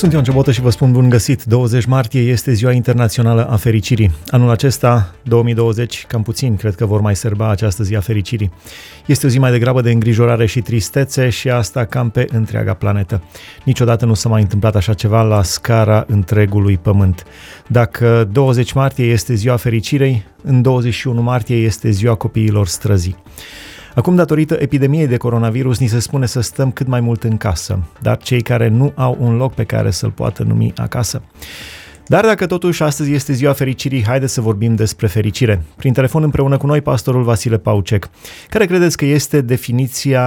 Sunt Ion Cebotă și vă spun bun găsit. 20 martie este ziua internațională a fericirii. Anul acesta, 2020, cam puțin, cred că vor mai serba această zi a fericirii. Este o zi mai degrabă de îngrijorare și tristețe și asta cam pe întreaga planetă. Niciodată nu s-a mai întâmplat așa ceva la scara întregului pământ. Dacă 20 martie este ziua fericirei, în 21 martie este ziua copiilor străzii. Acum, datorită epidemiei de coronavirus, ni se spune să stăm cât mai mult în casă, dar cei care nu au un loc pe care să-l poată numi acasă. Dar dacă totuși astăzi este ziua fericirii, haideți să vorbim despre fericire. Prin telefon împreună cu noi pastorul Vasile Paucec. Care credeți că este definiția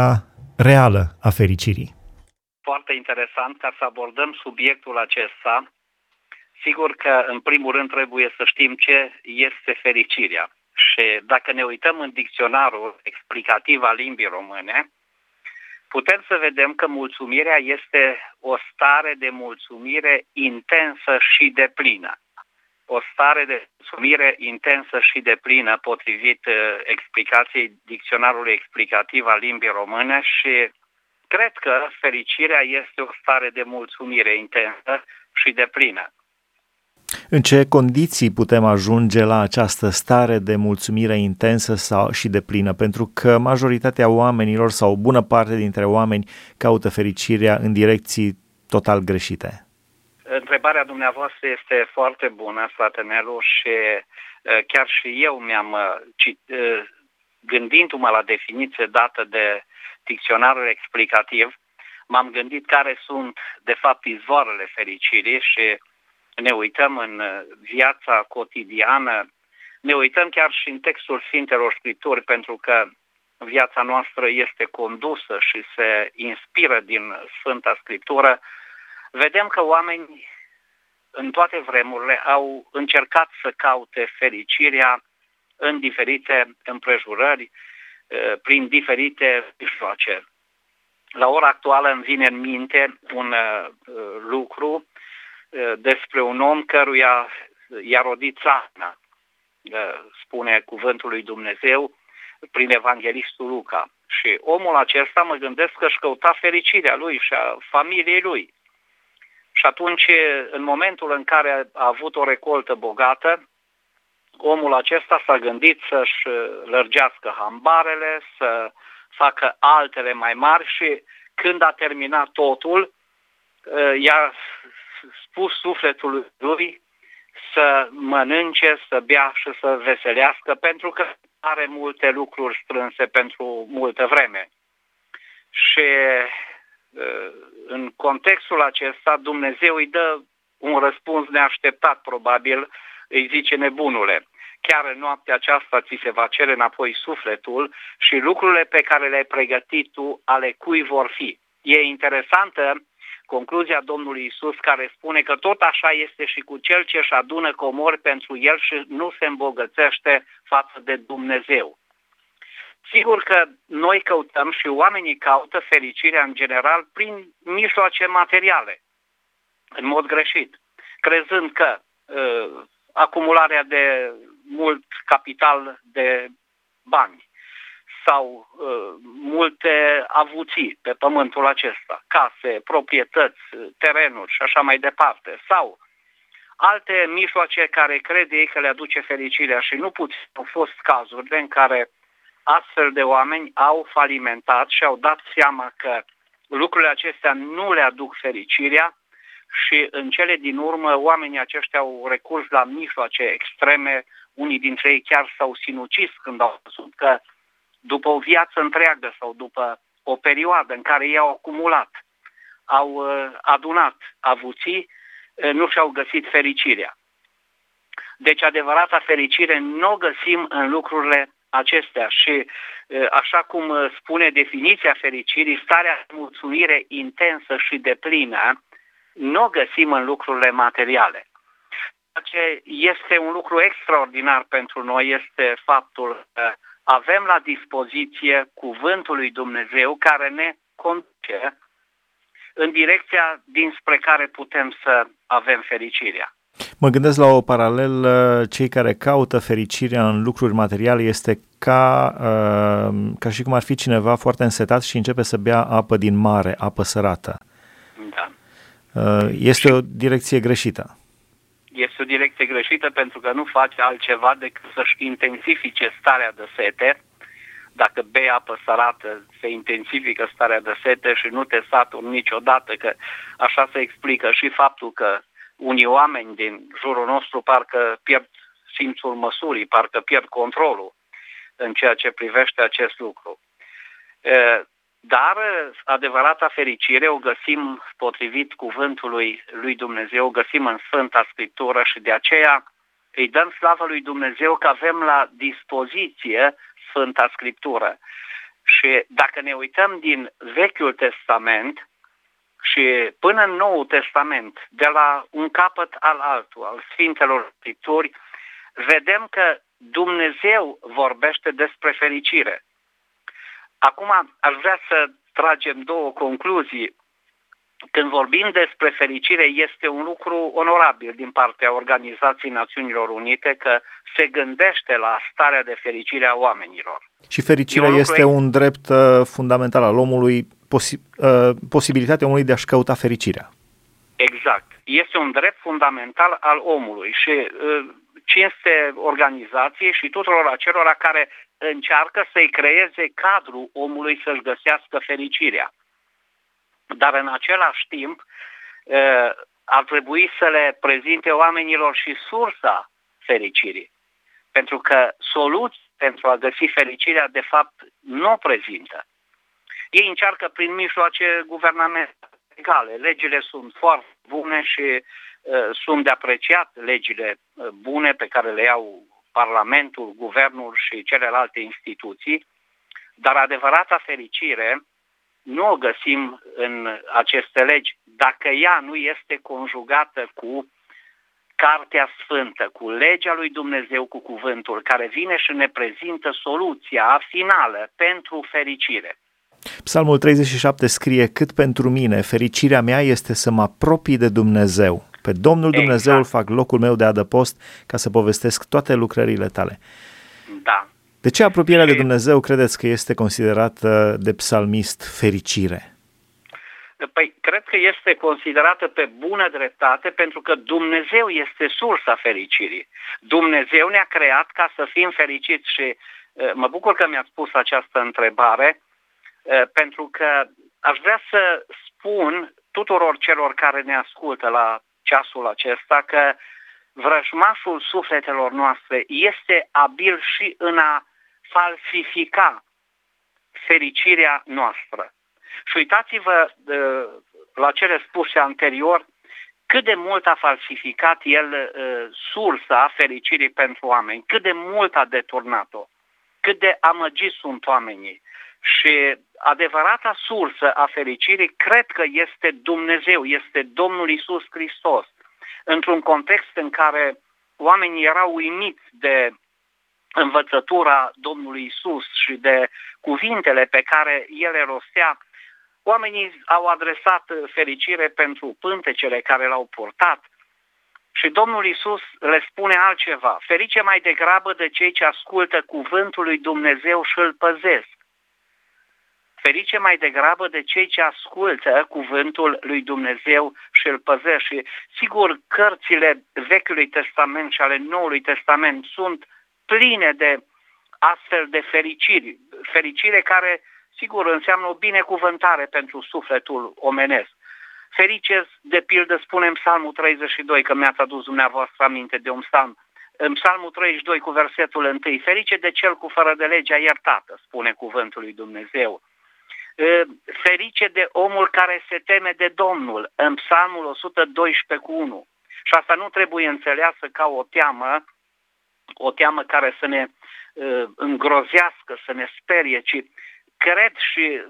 reală a fericirii? Foarte interesant ca să abordăm subiectul acesta. Sigur că, în primul rând, trebuie să știm ce este fericirea. Și dacă ne uităm în dicționarul explicativ al limbii române, putem să vedem că mulțumirea este o stare de mulțumire intensă și deplină. O stare de mulțumire intensă și deplină potrivit uh, explicației dicționarului explicativ al limbii române și cred că fericirea este o stare de mulțumire intensă și deplină. În ce condiții putem ajunge la această stare de mulțumire intensă sau și de plină? Pentru că majoritatea oamenilor sau o bună parte dintre oameni caută fericirea în direcții total greșite. Întrebarea dumneavoastră este foarte bună, frate Nelu, și chiar și eu mi-am gândindu-mă la definiție dată de dicționarul explicativ, m-am gândit care sunt de fapt izvoarele fericirii și ne uităm în uh, viața cotidiană, ne uităm chiar și în textul Sfintelor Scripturi, pentru că viața noastră este condusă și se inspiră din Sfânta Scriptură, vedem că oamenii în toate vremurile au încercat să caute fericirea în diferite împrejurări, uh, prin diferite mijloace. La ora actuală îmi vine în minte un uh, lucru Eh, despre un om căruia i-a rodit țarna, eh, spune cuvântul lui Dumnezeu prin evanghelistul Luca. Și omul acesta mă gândesc că își căuta fericirea lui și a familiei lui. Și atunci, în momentul în care a avut o recoltă bogată, omul acesta s-a gândit să-și lărgească hambarele, să facă altele mai mari și când a terminat totul, eh, i-a spus sufletului lui să mănânce, să bea și să veselească, pentru că are multe lucruri strânse pentru multă vreme. Și în contextul acesta Dumnezeu îi dă un răspuns neașteptat, probabil, îi zice nebunule. Chiar în noaptea aceasta ți se va cere înapoi sufletul și lucrurile pe care le-ai pregătit tu, ale cui vor fi. E interesantă concluzia Domnului Isus care spune că tot așa este și cu cel ce își adună comori pentru el și nu se îmbogățește față de Dumnezeu. Sigur că noi căutăm și oamenii caută fericirea în general prin mijloace materiale, în mod greșit, crezând că uh, acumularea de mult capital de bani, sau uh, multe avuții pe pământul acesta, case, proprietăți, terenuri și așa mai departe, sau alte mijloace care crede ei că le aduce fericirea și nu puțin. Au fost cazuri în care astfel de oameni au falimentat și au dat seama că lucrurile acestea nu le aduc fericirea și în cele din urmă oamenii aceștia au recurs la mijloace extreme, unii dintre ei chiar s-au sinucis când au văzut că după o viață întreagă sau după o perioadă în care ei au acumulat, au uh, adunat avuții, uh, nu și-au găsit fericirea. Deci adevărata fericire nu o găsim în lucrurile acestea și uh, așa cum spune definiția fericirii, starea de mulțumire intensă și deplină, nu o găsim în lucrurile materiale. Ce este un lucru extraordinar pentru noi este faptul că avem la dispoziție cuvântul lui Dumnezeu care ne conduce în direcția dinspre care putem să avem fericirea. Mă gândesc la o paralel, cei care caută fericirea în lucruri materiale este ca, uh, ca și cum ar fi cineva foarte însetat și începe să bea apă din mare, apă sărată. Da. Este o direcție greșită. Este o direcție greșită pentru că nu face altceva decât să-și intensifice starea de sete. Dacă bei apă sărată, se intensifică starea de sete și nu te saturi niciodată, că așa se explică și faptul că unii oameni din jurul nostru parcă pierd simțul măsurii, parcă pierd controlul în ceea ce privește acest lucru. Dar adevărata fericire o găsim potrivit cuvântului lui Dumnezeu, o găsim în Sfânta Scriptură și de aceea îi dăm slavă lui Dumnezeu că avem la dispoziție Sfânta Scriptură. Și dacă ne uităm din Vechiul Testament și până în Noul Testament, de la un capăt al altul, al Sfintelor Scripturi, vedem că Dumnezeu vorbește despre fericire. Acum aș vrea să tragem două concluzii. Când vorbim despre fericire, este un lucru onorabil din partea Organizației Națiunilor Unite că se gândește la starea de fericire a oamenilor. Și fericirea un este un drept uh, fundamental al omului, posi- uh, posibilitatea omului de a-și căuta fericirea. Exact. Este un drept fundamental al omului și uh, cinste organizației și tuturor acelora care încearcă să-i creeze cadrul omului să-și găsească fericirea. Dar în același timp ar trebui să le prezinte oamenilor și sursa fericirii. Pentru că soluții pentru a găsi fericirea, de fapt, nu o prezintă. Ei încearcă prin mijloace guvernamentale legale. Legile sunt foarte bune și uh, sunt de apreciat legile uh, bune pe care le iau Parlamentul, Guvernul și celelalte instituții, dar adevărata fericire nu o găsim în aceste legi dacă ea nu este conjugată cu Cartea Sfântă, cu legea lui Dumnezeu, cu cuvântul, care vine și ne prezintă soluția finală pentru fericire. Psalmul 37 scrie, cât pentru mine, fericirea mea este să mă apropii de Dumnezeu. Pe Domnul exact. Dumnezeu îl fac locul meu de adăpost ca să povestesc toate lucrările tale. Da. De ce apropierea de Dumnezeu credeți că este considerată de psalmist fericire? Păi, cred că este considerată pe bună dreptate pentru că Dumnezeu este sursa fericirii. Dumnezeu ne-a creat ca să fim fericiți și mă bucur că mi-ați spus această întrebare pentru că aș vrea să spun tuturor celor care ne ascultă la ceasul acesta că vrăjmașul sufletelor noastre este abil și în a falsifica fericirea noastră. Și uitați-vă la cele spuse anterior, cât de mult a falsificat el uh, sursa fericirii pentru oameni, cât de mult a deturnat-o, cât de amăgiți sunt oamenii. Și adevărata sursă a fericirii cred că este Dumnezeu, este Domnul Isus Hristos. Într-un context în care oamenii erau uimiți de învățătura Domnului Isus și de cuvintele pe care el rostea, oamenii au adresat fericire pentru pântecele care l-au purtat, și Domnul Isus le spune altceva. Ferice mai degrabă de cei ce ascultă cuvântul lui Dumnezeu și îl păzesc ferice mai degrabă de cei ce ascultă cuvântul lui Dumnezeu și îl păzește. Și sigur, cărțile Vechiului Testament și ale Noului Testament sunt pline de astfel de fericiri, fericire care, sigur, înseamnă o binecuvântare pentru sufletul omenesc. Ferice, de pildă, spunem Psalmul 32, că mi-ați adus dumneavoastră aminte de un psalm, în Psalmul 32 cu versetul 1, ferice de cel cu fără de legea iertată, spune cuvântul lui Dumnezeu ferice de omul care se teme de Domnul, în Psalmul 112 cu 1. Și asta nu trebuie înțeleasă ca o teamă, o teamă care să ne îngrozească, să ne sperie, ci cred și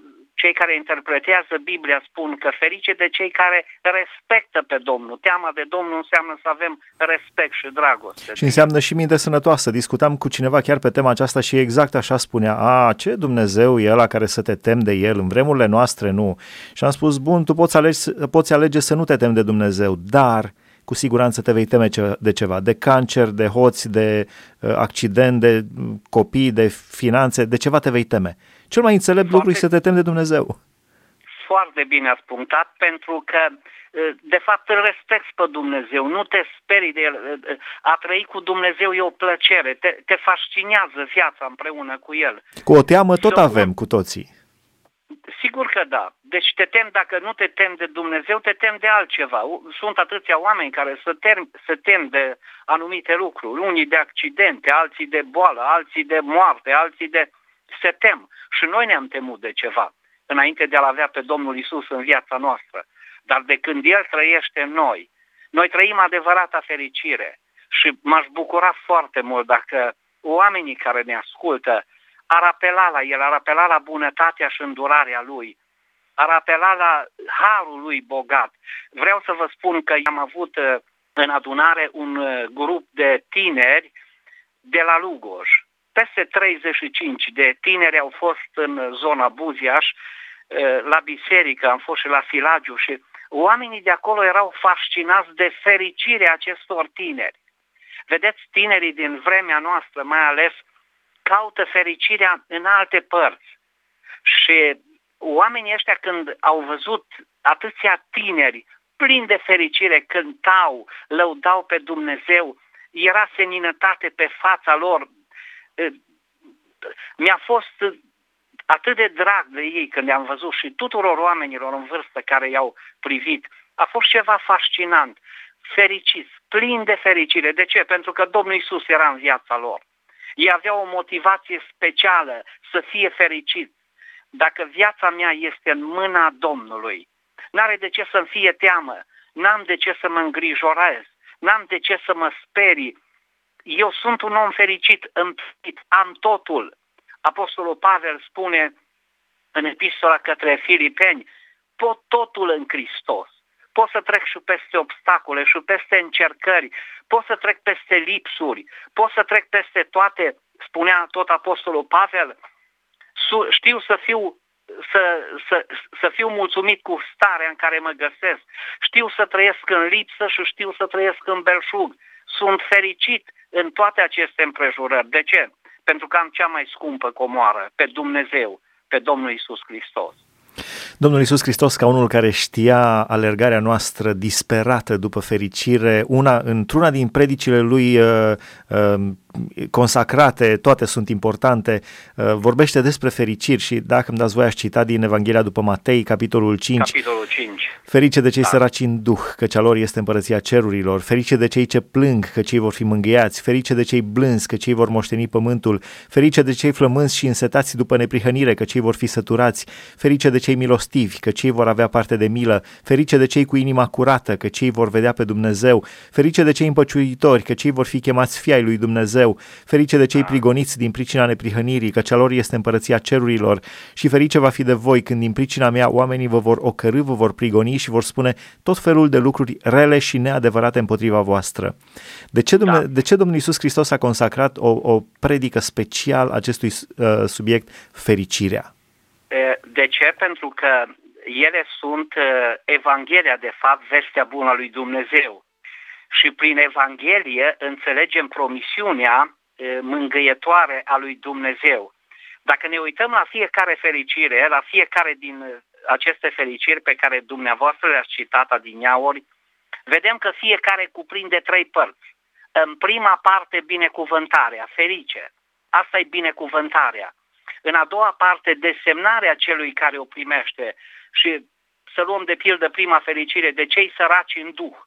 cei care interpretează Biblia spun că ferice de cei care respectă pe Domnul. Teama de Domnul înseamnă să avem respect și dragoste. Și înseamnă și minte sănătoasă. Discutam cu cineva chiar pe tema aceasta și exact așa spunea. A, ce Dumnezeu e ăla care să te tem de El? În vremurile noastre nu. Și am spus, bun, tu poți alege, poți alege să nu te temi de Dumnezeu, dar cu siguranță te vei teme de ceva, de cancer, de hoți, de uh, accident, de copii, de finanțe, de ceva te vei teme. Cel mai înțelept Foarte... lucru e să te temi de Dumnezeu. foarte bine ați punctat, pentru că de fapt îl respecti pe Dumnezeu, nu te sperii de el. A trăi cu Dumnezeu e o plăcere, te, te fascinează viața împreună cu el. Cu o teamă tot avem cu toții. Sigur că da. Deci te tem, dacă nu te tem de Dumnezeu, te tem de altceva. Sunt atâția oameni care se tem, se tem de anumite lucruri. Unii de accidente, alții de boală, alții de moarte, alții de... Se tem. Și noi ne-am temut de ceva înainte de a-L avea pe Domnul Isus în viața noastră. Dar de când El trăiește în noi, noi trăim adevărata fericire și m-aș bucura foarte mult dacă oamenii care ne ascultă ar apela la El, ar apela la bunătatea și îndurarea Lui, ar apela la harul Lui bogat. Vreau să vă spun că am avut uh, în adunare un uh, grup de tineri de la Lugoj. Peste 35 de tineri au fost în zona Buziaș, uh, la biserică, am fost și la Filagiu și Oamenii de acolo erau fascinați de fericirea acestor tineri. Vedeți, tinerii din vremea noastră, mai ales, caută fericirea în alte părți. Și oamenii ăștia când au văzut atâția tineri plini de fericire, cântau, lăudau pe Dumnezeu, era seninătate pe fața lor. Mi-a fost atât de drag de ei când i-am văzut și tuturor oamenilor în vârstă care i-au privit, a fost ceva fascinant, fericiți, plin de fericire. De ce? Pentru că Domnul Isus era în viața lor. Ei aveau o motivație specială să fie fericit. Dacă viața mea este în mâna Domnului, n-are de ce să-mi fie teamă, n-am de ce să mă îngrijorez, n-am de ce să mă sperii. Eu sunt un om fericit, împlit, am totul. Apostolul Pavel spune în epistola către Filipeni, pot totul în Hristos. Pot să trec și peste obstacole și peste încercări, pot să trec peste lipsuri, pot să trec peste toate, spunea tot Apostolul Pavel, știu să fiu să, să, să fiu mulțumit cu starea în care mă găsesc. Știu să trăiesc în lipsă și știu să trăiesc în belșug. Sunt fericit în toate aceste împrejurări. De ce? pentru că am cea mai scumpă comoară, pe Dumnezeu, pe Domnul Isus Hristos. Domnul Iisus Hristos, ca unul care știa alergarea noastră disperată după fericire, una, într-una din predicile lui uh, uh, consacrate, toate sunt importante, uh, vorbește despre fericiri și dacă îmi dați voie aș cita din Evanghelia după Matei, capitolul 5. Capitolul 5. Ferice de cei da. săraci în duh, căci a lor este împărăția cerurilor, ferice de cei ce plâng, că cei vor fi mângâiați, ferice de cei blânzi, că cei vor moșteni pământul, ferice de cei flămânzi și însetați după neprihănire, că cei vor fi săturați, ferice de cei milostivi, că cei vor avea parte de milă, ferice de cei cu inima curată, că cei vor vedea pe Dumnezeu, ferice de cei împăciuitori, că cei vor fi chemați fii ai lui Dumnezeu, ferice de cei prigoniți din pricina neprihănirii, că cea lor este împărăția cerurilor și ferice va fi de voi când din pricina mea oamenii vă vor ocărâ, vă vor prigoni și vor spune tot felul de lucruri rele și neadevărate împotriva voastră. De ce, Dumne- da. de ce Domnul Iisus Hristos a consacrat o, o predică special acestui uh, subiect, fericirea? De ce? Pentru că ele sunt uh, Evanghelia, de fapt, vestea bună a lui Dumnezeu. Și prin Evanghelie înțelegem promisiunea uh, mângâietoare a lui Dumnezeu. Dacă ne uităm la fiecare fericire, la fiecare din uh, aceste fericiri pe care dumneavoastră le-ați citat adineauri, vedem că fiecare cuprinde trei părți. În prima parte, binecuvântarea, ferice. Asta e binecuvântarea. În a doua parte, desemnarea celui care o primește și să luăm de pildă prima fericire de cei săraci în duh.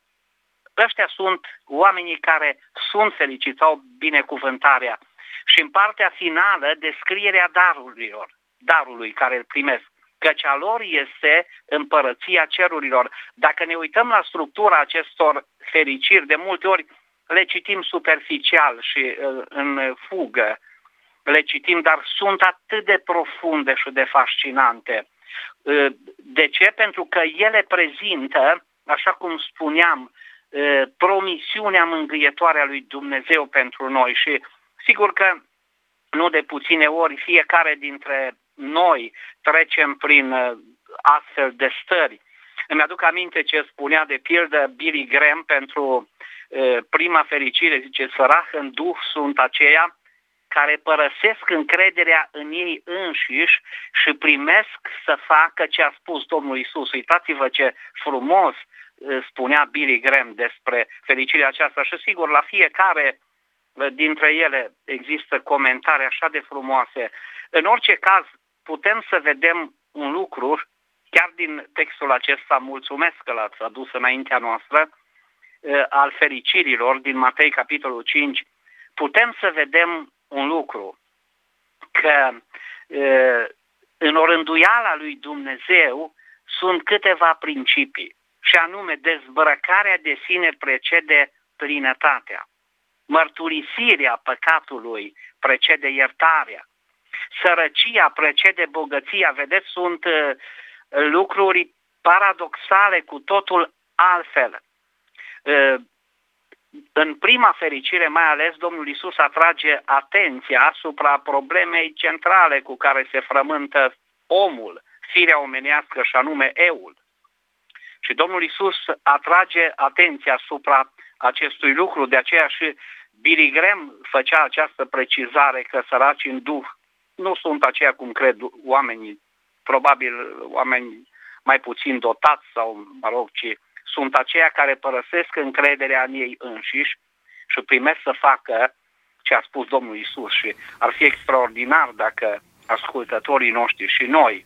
Ăștia sunt oamenii care sunt fericiți, au binecuvântarea. Și în partea finală, descrierea darurilor, darului care îl primesc. Căci a lor este împărăția cerurilor. Dacă ne uităm la structura acestor fericiri, de multe ori le citim superficial și uh, în fugă le citim, dar sunt atât de profunde și de fascinante. Ă, de ce? Pentru că ele prezintă, așa cum spuneam, ă, promisiunea mângâietoare a lui Dumnezeu pentru noi și sigur că nu de puține ori fiecare dintre noi trecem prin ă, astfel de stări. Îmi aduc aminte ce spunea de pildă Billy Graham pentru prima fericire, zice, sărah în duh sunt aceia care părăsesc încrederea în ei înșiși și primesc să facă ce a spus Domnul Isus. Uitați-vă ce frumos uh, spunea Billy Graham despre fericirea aceasta și sigur la fiecare uh, dintre ele există comentarii așa de frumoase. În orice caz, putem să vedem un lucru, chiar din textul acesta, mulțumesc că l-ați adus înaintea noastră, uh, al fericirilor din Matei capitolul 5, putem să vedem un lucru, că în orânduiala lui Dumnezeu sunt câteva principii, și anume dezbrăcarea de sine precede plinătatea, mărturisirea păcatului precede iertarea, sărăcia precede bogăția. Vedeți, sunt lucruri paradoxale cu totul altfel în prima fericire, mai ales, Domnul Isus atrage atenția asupra problemei centrale cu care se frământă omul, firea omenească și anume eul. Și Domnul Isus atrage atenția asupra acestui lucru, de aceea și Billy Graham făcea această precizare că săraci în duh nu sunt aceia cum cred oamenii, probabil oameni mai puțin dotați sau, mă rog, ci sunt aceia care părăsesc încrederea în ei înșiși și primesc să facă ce a spus Domnul Isus și ar fi extraordinar dacă ascultătorii noștri și noi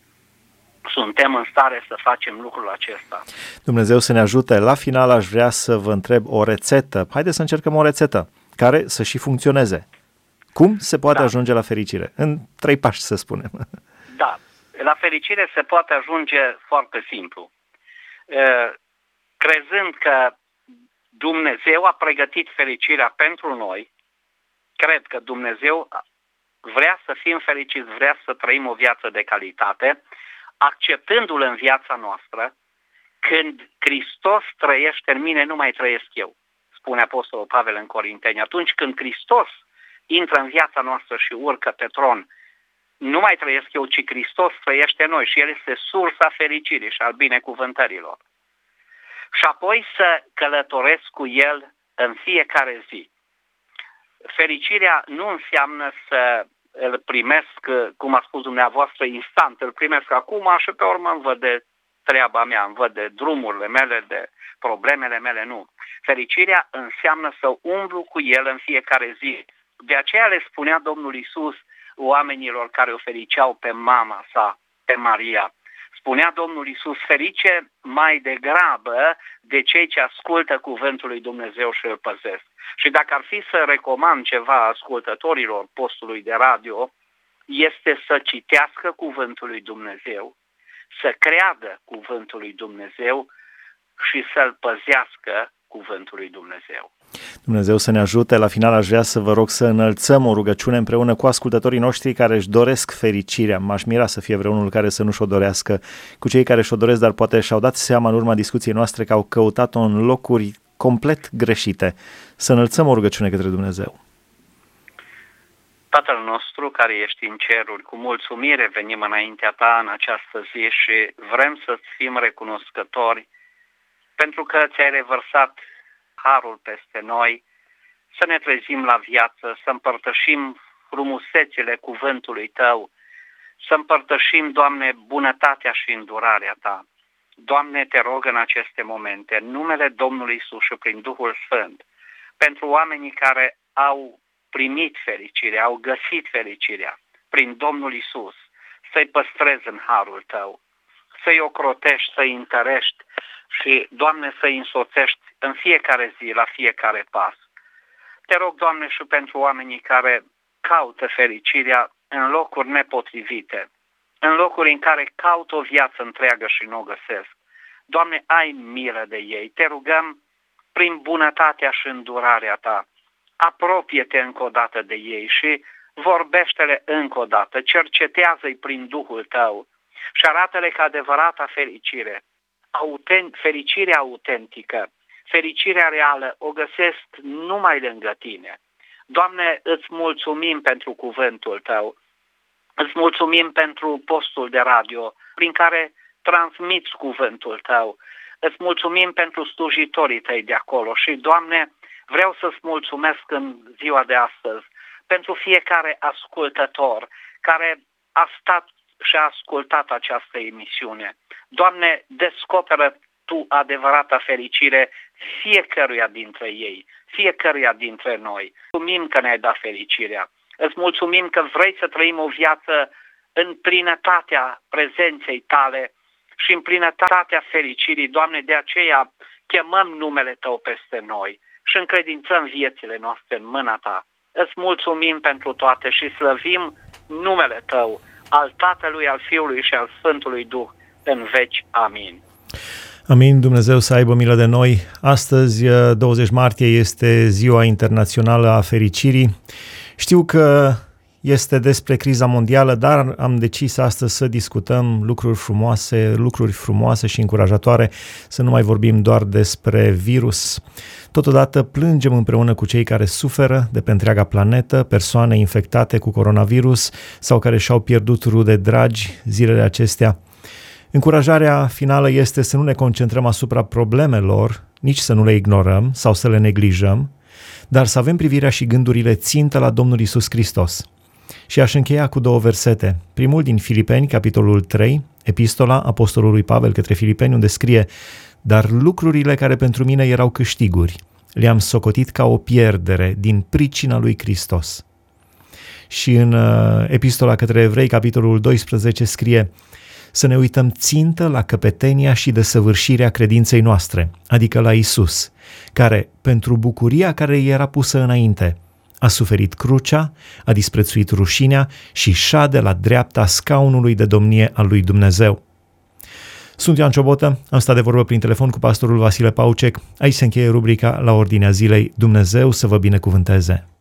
suntem în stare să facem lucrul acesta. Dumnezeu să ne ajute. La final aș vrea să vă întreb o rețetă. Haideți să încercăm o rețetă care să și funcționeze. Cum se poate da. ajunge la fericire? În trei pași, să spunem. Da. La fericire se poate ajunge foarte simplu crezând că Dumnezeu a pregătit fericirea pentru noi, cred că Dumnezeu vrea să fim fericiți, vrea să trăim o viață de calitate, acceptându-L în viața noastră, când Hristos trăiește în mine, nu mai trăiesc eu, spune Apostolul Pavel în Corinteni. Atunci când Hristos intră în viața noastră și urcă pe tron, nu mai trăiesc eu, ci Hristos trăiește în noi și El este sursa fericirii și al binecuvântărilor și apoi să călătoresc cu el în fiecare zi. Fericirea nu înseamnă să îl primesc, cum a spus dumneavoastră, instant, îl primesc acum și pe urmă îmi văd de treaba mea, îmi văd de drumurile mele, de problemele mele, nu. Fericirea înseamnă să umblu cu el în fiecare zi. De aceea le spunea Domnul Isus oamenilor care o fericeau pe mama sa, pe Maria. Spunea Domnul Isus, ferice mai degrabă de cei ce ascultă cuvântul lui Dumnezeu și îl păzesc. Și dacă ar fi să recomand ceva ascultătorilor postului de radio, este să citească cuvântul lui Dumnezeu, să creadă cuvântul lui Dumnezeu și să-l păzească cuvântul lui Dumnezeu. Dumnezeu să ne ajute. La final aș vrea să vă rog să înălțăm o rugăciune împreună cu ascultătorii noștri care își doresc fericirea. M-aș mira să fie vreunul care să nu-și o dorească cu cei care și-o doresc, dar poate și-au dat seama în urma discuției noastre că au căutat-o în locuri complet greșite. Să înălțăm o rugăciune către Dumnezeu. Tatăl nostru care ești în ceruri, cu mulțumire venim înaintea ta în această zi și vrem să-ți fim recunoscători pentru că ți-ai revărsat harul peste noi, să ne trezim la viață, să împărtășim frumusețile cuvântului Tău, să împărtășim, Doamne, bunătatea și îndurarea Ta. Doamne, te rog în aceste momente, în numele Domnului Isus și prin Duhul Sfânt, pentru oamenii care au primit fericirea, au găsit fericirea prin Domnul Isus, să-i păstrezi în harul Tău, să-i ocrotești, să-i întărești, și, Doamne, să-i însoțești în fiecare zi, la fiecare pas. Te rog, Doamne, și pentru oamenii care caută fericirea în locuri nepotrivite, în locuri în care caută o viață întreagă și nu o găsesc. Doamne, ai milă de ei. Te rugăm prin bunătatea și îndurarea Ta. Apropie-te încă o dată de ei și vorbește-le încă o dată, cercetează-i prin Duhul Tău și arată-le că adevărata fericire autent, fericirea autentică, fericirea reală, o găsesc numai lângă tine. Doamne, îți mulțumim pentru cuvântul Tău, îți mulțumim pentru postul de radio prin care transmiți cuvântul Tău, îți mulțumim pentru slujitorii Tăi de acolo și, Doamne, vreau să-ți mulțumesc în ziua de astăzi pentru fiecare ascultător care a stat și a ascultat această emisiune. Doamne, descoperă Tu adevărata fericire fiecăruia dintre ei, fiecăruia dintre noi. Mulțumim că ne-ai dat fericirea. Îți mulțumim că vrei să trăim o viață în plinătatea prezenței Tale și în plinătatea fericirii. Doamne, de aceea chemăm numele Tău peste noi și încredințăm viețile noastre în mâna Ta. Îți mulțumim pentru toate și slăvim numele Tău, al Tatălui, al Fiului și al Sfântului Duh, în veci. Amin. Amin, Dumnezeu să aibă milă de noi. Astăzi, 20 martie, este Ziua Internațională a Fericirii. Știu că este despre criza mondială, dar am decis astăzi să discutăm lucruri frumoase, lucruri frumoase și încurajatoare, să nu mai vorbim doar despre virus. Totodată plângem împreună cu cei care suferă de pe întreaga planetă, persoane infectate cu coronavirus sau care și-au pierdut rude dragi zilele acestea. Încurajarea finală este să nu ne concentrăm asupra problemelor, nici să nu le ignorăm sau să le neglijăm, dar să avem privirea și gândurile țintă la Domnul Isus Hristos. Și aș încheia cu două versete. Primul din Filipeni, capitolul 3, epistola apostolului Pavel către Filipeni, unde scrie Dar lucrurile care pentru mine erau câștiguri, le-am socotit ca o pierdere din pricina lui Hristos. Și în uh, epistola către evrei, capitolul 12, scrie să ne uităm țintă la căpetenia și desăvârșirea credinței noastre, adică la Isus, care, pentru bucuria care îi era pusă înainte, a suferit crucea, a disprețuit rușinea și șade la dreapta scaunului de domnie al lui Dumnezeu. Sunt Ioan Ciobotă, am stat de vorbă prin telefon cu pastorul Vasile Paucec. Aici se încheie rubrica La Ordinea Zilei. Dumnezeu să vă binecuvânteze!